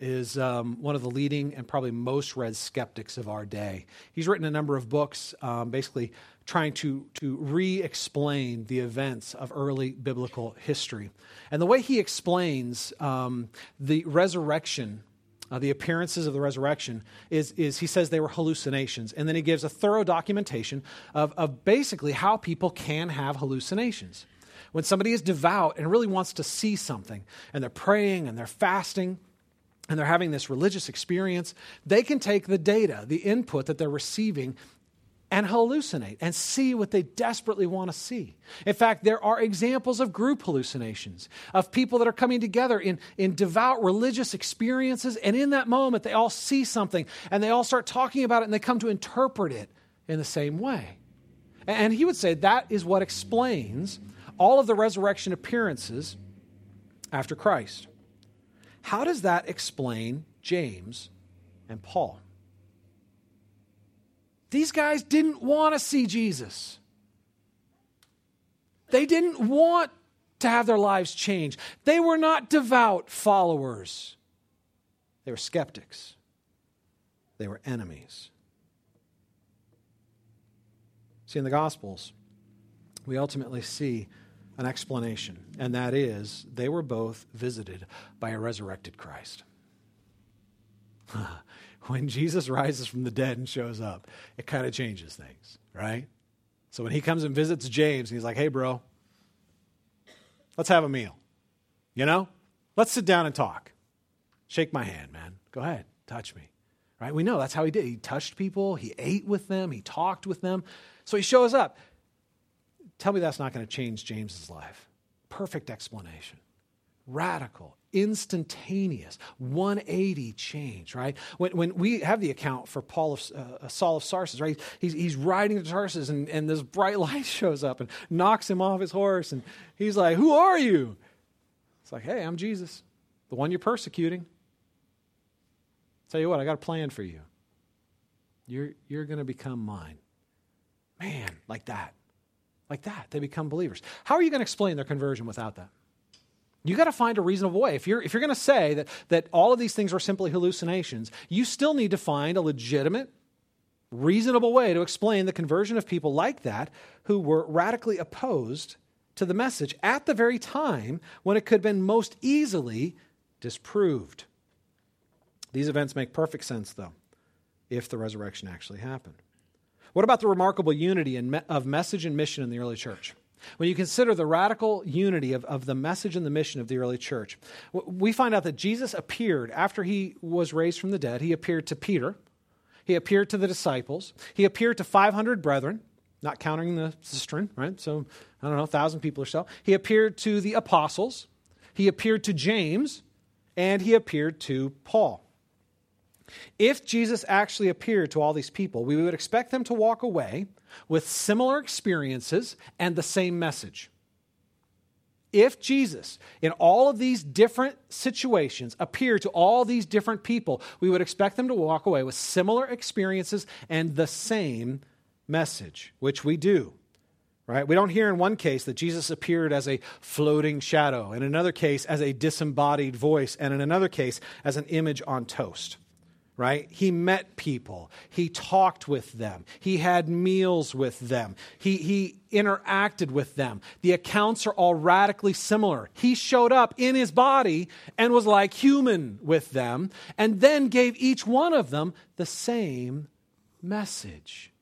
is um, one of the leading and probably most read skeptics of our day. He's written a number of books, um, basically trying to, to re explain the events of early biblical history. And the way he explains um, the resurrection uh, the appearances of the resurrection is, is he says they were hallucinations. And then he gives a thorough documentation of, of basically how people can have hallucinations. When somebody is devout and really wants to see something, and they're praying and they're fasting, and they're having this religious experience, they can take the data, the input that they're receiving, and hallucinate and see what they desperately want to see. In fact, there are examples of group hallucinations, of people that are coming together in, in devout religious experiences, and in that moment, they all see something and they all start talking about it and they come to interpret it in the same way. And he would say that is what explains all of the resurrection appearances after Christ. How does that explain James and Paul? These guys didn't want to see Jesus. They didn't want to have their lives changed. They were not devout followers. They were skeptics. They were enemies. See, in the Gospels, we ultimately see an explanation, and that is they were both visited by a resurrected Christ. when Jesus rises from the dead and shows up, it kind of changes things, right? So when he comes and visits James, he's like, hey, bro, let's have a meal. You know? Let's sit down and talk. Shake my hand, man. Go ahead, touch me. Right? We know that's how he did. He touched people, he ate with them, he talked with them. So he shows up. Tell me that's not going to change James's life. Perfect explanation. Radical, instantaneous 180 change right? When, when we have the account for paul of uh, saul of tarsus right? He's, he's riding to tarsus and, and this bright light shows up and knocks him off his horse and he's like who are you? It's like hey i'm jesus the one you're persecuting. Tell you what i got a plan for you. You're, you're going to become mine. Man like that like that they become believers how are you going to explain their conversion without that you got to find a reasonable way. If you're, if you're going to say that, that all of these things are simply hallucinations, you still need to find a legitimate, reasonable way to explain the conversion of people like that who were radically opposed to the message at the very time when it could have been most easily disproved. These events make perfect sense, though, if the resurrection actually happened. What about the remarkable unity of message and mission in the early church? When you consider the radical unity of, of the message and the mission of the early church, we find out that Jesus appeared after he was raised from the dead. He appeared to Peter, he appeared to the disciples, he appeared to 500 brethren, not counting the cistern, right? So, I don't know, 1,000 people or so. He appeared to the apostles, he appeared to James, and he appeared to Paul. If Jesus actually appeared to all these people, we would expect them to walk away with similar experiences and the same message. If Jesus, in all of these different situations, appeared to all these different people, we would expect them to walk away with similar experiences and the same message, which we do. Right? We don't hear in one case that Jesus appeared as a floating shadow, in another case as a disembodied voice, and in another case as an image on toast right? He met people. He talked with them. He had meals with them. He, he interacted with them. The accounts are all radically similar. He showed up in his body and was like human with them, and then gave each one of them the same message.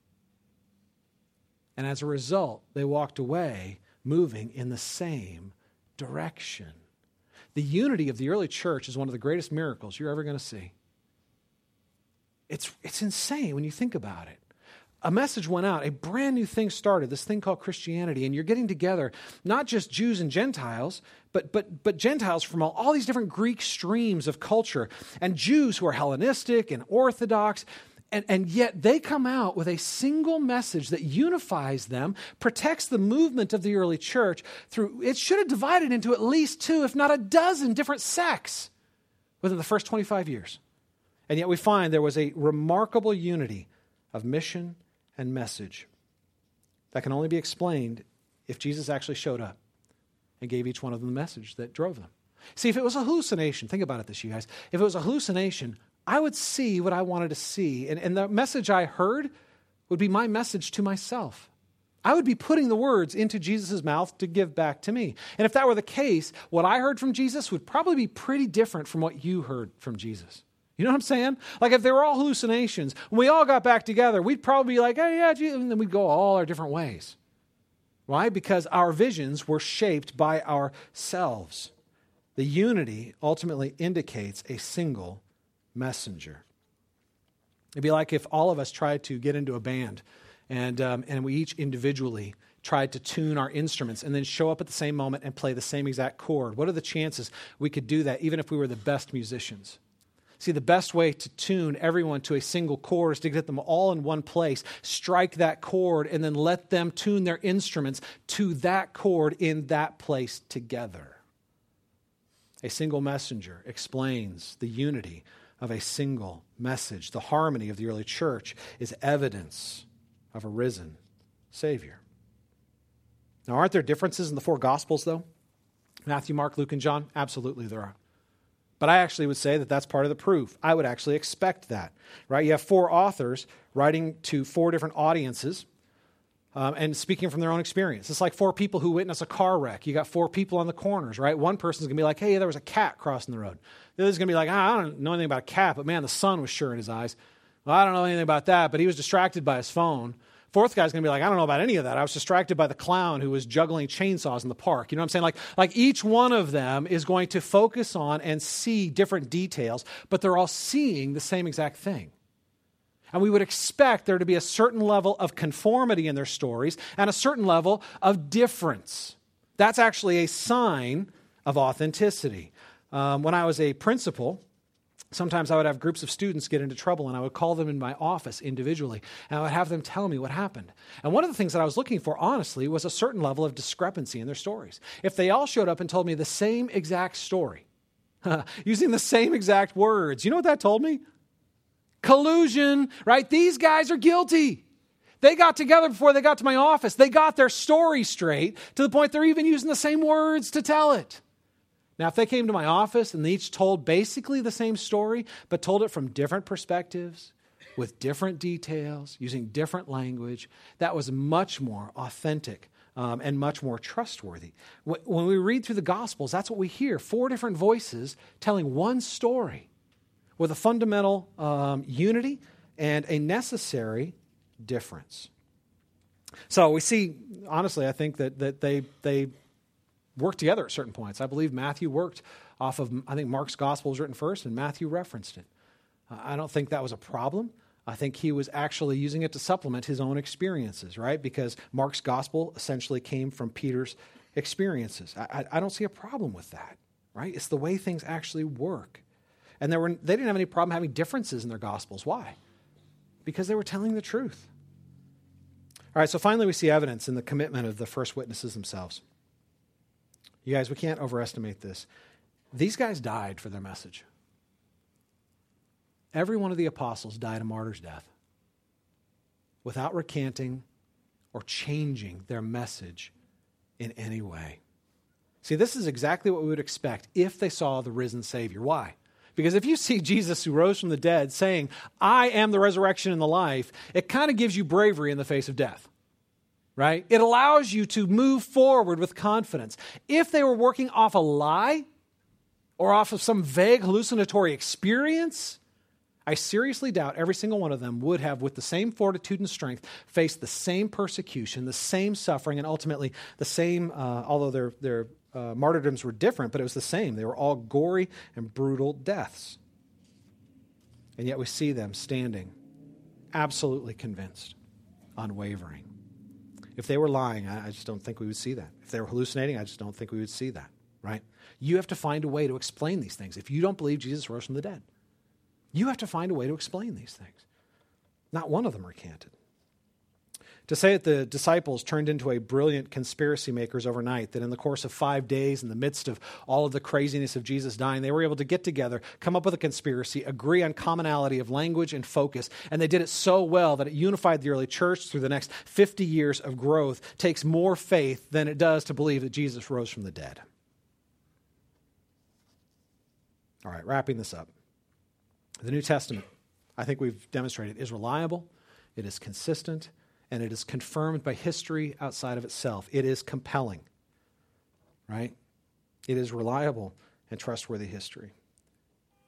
And as a result, they walked away moving in the same direction. The unity of the early church is one of the greatest miracles you're ever going to see. It's, it's insane when you think about it. a message went out, a brand new thing started, this thing called Christianity, and you're getting together, not just Jews and Gentiles, but, but, but Gentiles from all, all these different Greek streams of culture, and Jews who are Hellenistic and Orthodox, and, and yet they come out with a single message that unifies them, protects the movement of the early church through, it should have divided into at least two, if not a dozen different sects within the first 25 years. And yet we find there was a remarkable unity of mission and message that can only be explained if Jesus actually showed up and gave each one of them the message that drove them. See, if it was a hallucination, think about it this, you guys. If it was a hallucination, I would see what I wanted to see. And, and the message I heard would be my message to myself. I would be putting the words into Jesus' mouth to give back to me. And if that were the case, what I heard from Jesus would probably be pretty different from what you heard from Jesus. You know what I'm saying? Like if they were all hallucinations, when we all got back together, we'd probably be like, hey, yeah, Jesus, and then we'd go all our different ways. Why? Because our visions were shaped by ourselves. The unity ultimately indicates a single messenger. It'd be like if all of us tried to get into a band and, um, and we each individually tried to tune our instruments and then show up at the same moment and play the same exact chord. What are the chances we could do that even if we were the best musicians? See, the best way to tune everyone to a single chord is to get them all in one place, strike that chord, and then let them tune their instruments to that chord in that place together. A single messenger explains the unity of a single message. The harmony of the early church is evidence of a risen Savior. Now, aren't there differences in the four Gospels, though? Matthew, Mark, Luke, and John? Absolutely, there are. But I actually would say that that's part of the proof. I would actually expect that, right? You have four authors writing to four different audiences um, and speaking from their own experience. It's like four people who witness a car wreck. You got four people on the corners, right? One person's to be like, hey, there was a cat crossing the road. The other's to be like, ah, I don't know anything about a cat, but man, the sun was sure in his eyes. Well, I don't know anything about that, but he was distracted by his phone. Fourth guy's going to be like, I don't know about any of that. I was distracted by the clown who was juggling chainsaws in the park. You know what I'm saying? Like, like each one of them is going to focus on and see different details, but they're all seeing the same exact thing. And we would expect there to be a certain level of conformity in their stories and a certain level of difference. That's actually a sign of authenticity. Um, when I was a principal, sometimes I would have groups of students get into trouble and I would call them in my office individually and I would have them tell me what happened. And one of the things that I was looking for, honestly, was a certain level of discrepancy in their stories. If they all showed up and told me the same exact story, using the same exact words, you know what that told me? collusion, right? These guys are guilty. They got together before they got to my office. They got their story straight to the point they're even using the same words to tell it. Now, if they came to my office and they each told basically the same story, but told it from different perspectives, with different details, using different language, that was much more authentic um, and much more trustworthy. When we read through the Gospels, that's what we hear four different voices telling one story with a fundamental um, unity and a necessary difference. So we see, honestly, I think that, that they, they work together at certain points. I believe Matthew worked off of, I think Mark's gospel was written first, and Matthew referenced it. Uh, I don't think that was a problem. I think he was actually using it to supplement his own experiences, right? Because Mark's gospel essentially came from Peter's experiences. I, I, I don't see a problem with that, right? It's the way things actually work. And were, they didn't have any problem having differences in their gospels. Why? Because they were telling the truth. All right, so finally we see evidence in the commitment of the first witnesses themselves. You guys, we can't overestimate this. These guys died for their message. Every one of the apostles died a martyr's death without recanting or changing their message in any way. See, this is exactly what we would expect if they saw the risen Savior. Why? Because if you see Jesus who rose from the dead saying, I am the resurrection and the life, it kind of gives you bravery in the face of death, right? It allows you to move forward with confidence. If they were working off a lie or off of some vague hallucinatory experience, I seriously doubt every single one of them would have, with the same fortitude and strength, faced the same persecution, the same suffering, and ultimately the same, uh, although they're, they're uh, martyrdoms were different, but it was the same. They were all gory and brutal deaths. And yet we see them standing absolutely convinced. unwavering. If they were lying, I, I just don't think we would see that. If they were hallucinating, I just don't think we would see that, right? You have to find a way to explain these things. If you don't believe Jesus rose from the dead, you have to find a way to explain these things. Not one of them recanted. To say that the disciples turned into a brilliant conspiracy makers overnight, that in the course of five days, in the midst of all of the craziness of Jesus dying, they were able to get together, come up with a conspiracy, agree on commonality of language and focus, and they did it so well that it unified the early church through the next 50 years of growth, takes more faith than it does to believe that Jesus rose from the dead. All right, wrapping this up. The New Testament, I think we've demonstrated, is reliable, it is consistent, and it is confirmed by history outside of itself. It is compelling, right? It is reliable and trustworthy history.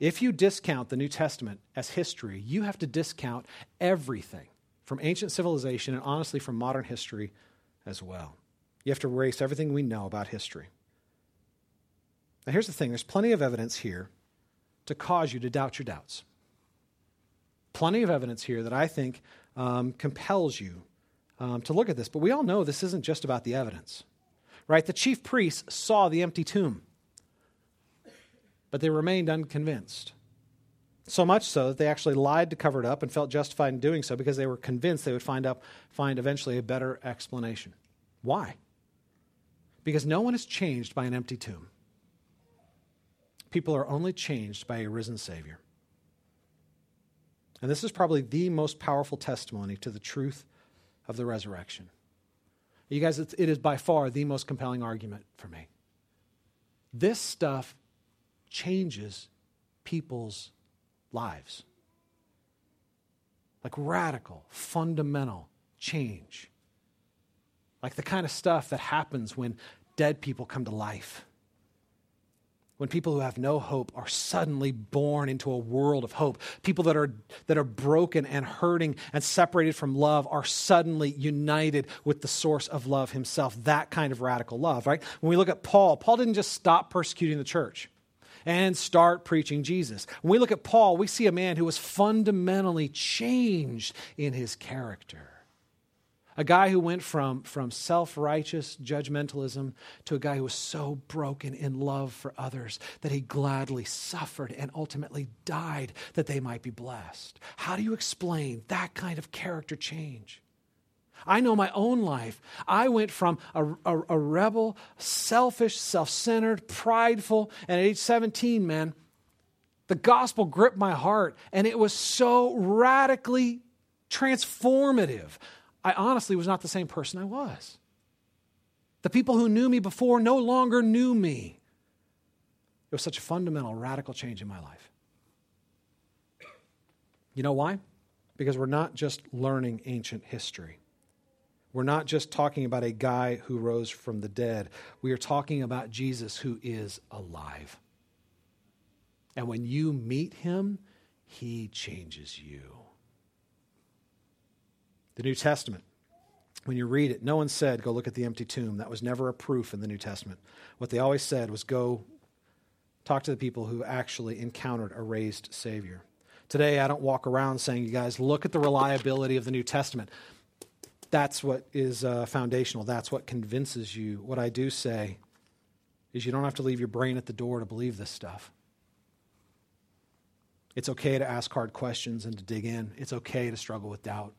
If you discount the New Testament as history, you have to discount everything from ancient civilization and honestly from modern history as well. You have to erase everything we know about history. Now, here's the thing there's plenty of evidence here to cause you to doubt your doubts. Plenty of evidence here that I think um, compels you um, to look at this. But we all know this isn't just about the evidence, right? The chief priests saw the empty tomb, but they remained unconvinced. So much so that they actually lied to cover it up and felt justified in doing so because they were convinced they would find, up, find eventually a better explanation. Why? Because no one is changed by an empty tomb. People are only changed by a risen Savior. And this is probably the most powerful testimony to the truth of the resurrection. You guys, it is by far the most compelling argument for me. This stuff changes people's lives. Like radical, fundamental change. Like the kind of stuff that happens when dead people come to life when people who have no hope are suddenly born into a world of hope people that are that are broken and hurting and separated from love are suddenly united with the source of love himself that kind of radical love right when we look at paul paul didn't just stop persecuting the church and start preaching Jesus. When we look at Paul, we see a man who was fundamentally changed in his character. A guy who went from, from self righteous judgmentalism to a guy who was so broken in love for others that he gladly suffered and ultimately died that they might be blessed. How do you explain that kind of character change? I know my own life. I went from a, a, a rebel, selfish, self centered, prideful, and at age 17, man, the gospel gripped my heart and it was so radically transformative. I honestly was not the same person I was. The people who knew me before no longer knew me. It was such a fundamental, radical change in my life. You know why? Because we're not just learning ancient history. We're not just talking about a guy who rose from the dead. We are talking about Jesus who is alive. And when you meet him, he changes you. The New Testament, when you read it, no one said, go look at the empty tomb. That was never a proof in the New Testament. What they always said was, go talk to the people who actually encountered a raised Savior. Today, I don't walk around saying, you guys, look at the reliability of the New Testament. That's what is uh, foundational. That's what convinces you. What I do say is, you don't have to leave your brain at the door to believe this stuff. It's okay to ask hard questions and to dig in. It's okay to struggle with doubt.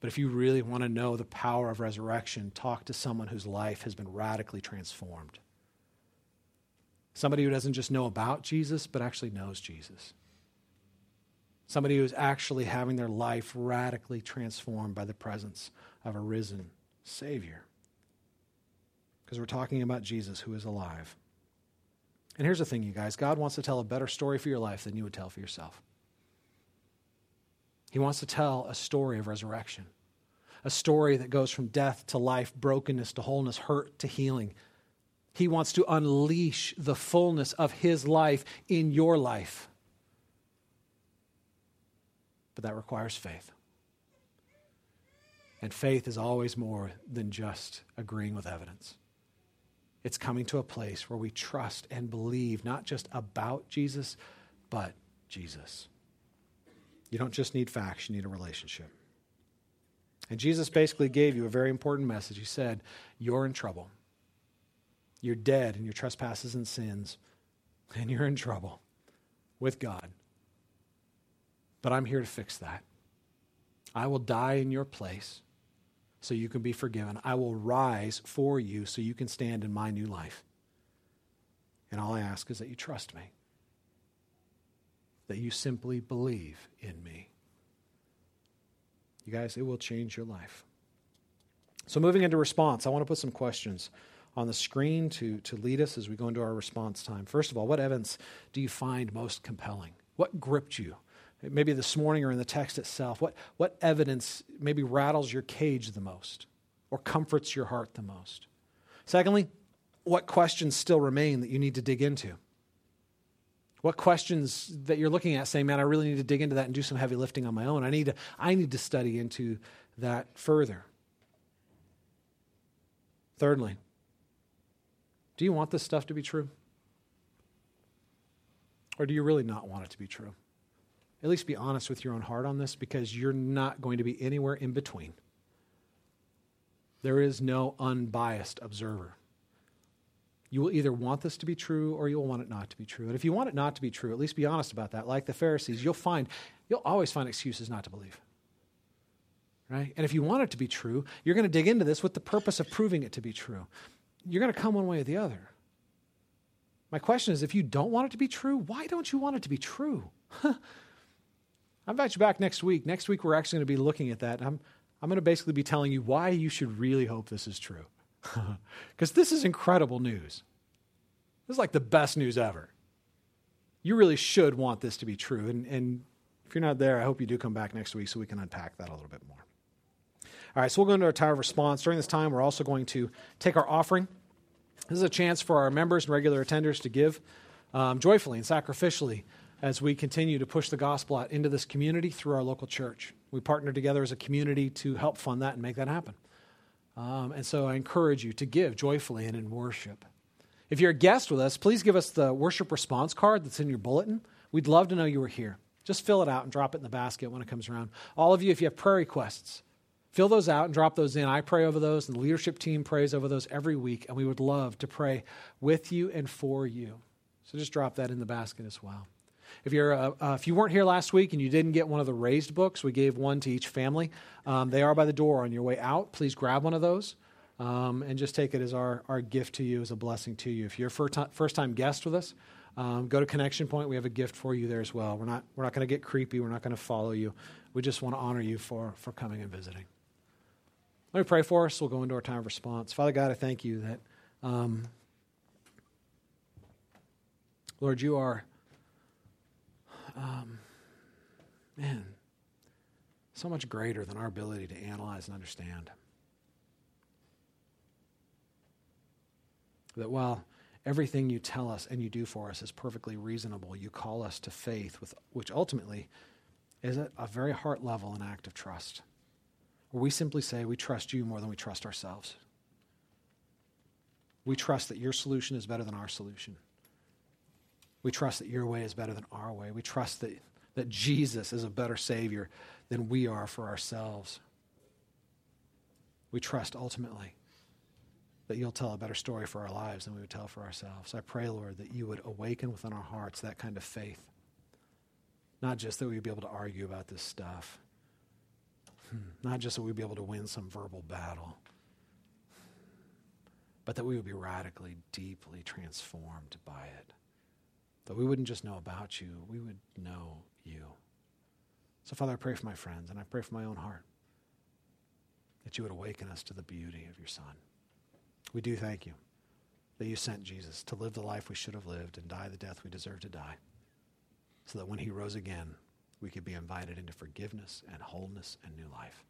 But if you really want to know the power of resurrection, talk to someone whose life has been radically transformed. Somebody who doesn't just know about Jesus, but actually knows Jesus. Somebody who is actually having their life radically transformed by the presence of a risen Savior. Because we're talking about Jesus who is alive. And here's the thing, you guys God wants to tell a better story for your life than you would tell for yourself. He wants to tell a story of resurrection, a story that goes from death to life, brokenness to wholeness, hurt to healing. He wants to unleash the fullness of His life in your life. But that requires faith. And faith is always more than just agreeing with evidence. It's coming to a place where we trust and believe not just about Jesus, but Jesus. You don't just need facts, you need a relationship. And Jesus basically gave you a very important message. He said, You're in trouble. You're dead in your trespasses and sins, and you're in trouble with God. But I'm here to fix that. I will die in your place so you can be forgiven. I will rise for you so you can stand in my new life. And all I ask is that you trust me, that you simply believe in me. You guys, it will change your life. So, moving into response, I want to put some questions on the screen to, to lead us as we go into our response time. First of all, what evidence do you find most compelling? What gripped you? Maybe this morning or in the text itself. What, what evidence maybe rattles your cage the most or comforts your heart the most? Secondly, what questions still remain that you need to dig into? What questions that you're looking at saying, man, I really need to dig into that and do some heavy lifting on my own. I need to, I need to study into that further. Thirdly, do you want this stuff to be true? Or do you really not want it to be true? At least be honest with your own heart on this because you're not going to be anywhere in between. There is no unbiased observer. You will either want this to be true or you'll want it not to be true. And if you want it not to be true, at least be honest about that. Like the Pharisees, you'll find, you'll always find excuses not to believe. Right? And if you want it to be true, you're going to dig into this with the purpose of proving it to be true you're going to come one way or the other. My question is if you don't want it to be true, why don't you want it to be true? I invite you back next week. Next week, we're actually going to be looking at that. I'm, I'm going to basically be telling you why you should really hope this is true. Because this is incredible news. This is like the best news ever. You really should want this to be true. And, and if you're not there, I hope you do come back next week so we can unpack that a little bit more. All right, so we'll go into our time of response. During this time, we're also going to take our offering. This is a chance for our members and regular attenders to give um, joyfully and sacrificially as we continue to push the gospel out into this community through our local church. We partner together as a community to help fund that and make that happen. Um, and so I encourage you to give joyfully and in worship. If you're a guest with us, please give us the worship response card that's in your bulletin. We'd love to know you were here. Just fill it out and drop it in the basket when it comes around. All of you, if you have prayer requests, Fill those out and drop those in. I pray over those, and the leadership team prays over those every week, and we would love to pray with you and for you. So just drop that in the basket as well. If you're uh, uh, if you weren't here last week and you didn't get one of the raised books, we gave one to each family. Um, they are by the door on your way out. Please grab one of those. Um, and just take it as our, our gift to you, as a blessing to you. If you're a first time, guest with us, um, go to Connection Point. We have a gift for you there as well. We're not, we're not going to get creepy. We're not going to follow you. We just want to honor you for, for coming and visiting. Let me pray for us. We'll go into our time of response. Father God, I thank you that, um, Lord, you are, um, man, so much greater than our ability to analyze and understand. That while everything you tell us and you do for us is perfectly reasonable, you call us to faith, with, which ultimately is at a very heart level an act of trust where we simply say we trust you more than we trust ourselves. We trust that your solution is better than our solution. We trust that your way is better than our way. We trust that, that Jesus is a better Savior than we are for ourselves. We trust ultimately that you'll tell a better story for our lives than we would tell for ourselves. I pray, Lord, that you would awaken within our hearts that kind of faith. Not just that we'd be able to argue about this stuff, Hmm. Not just that we'd be able to win some verbal battle, but that we would be radically, deeply transformed by it. That we wouldn't just know about you, we would know you. So, Father, I pray for my friends and I pray for my own heart that you would awaken us to the beauty of your Son. We do thank you that you sent Jesus to live the life we should have lived and die the death we deserve to die, so that when he rose again, we could be invited into forgiveness and wholeness and new life.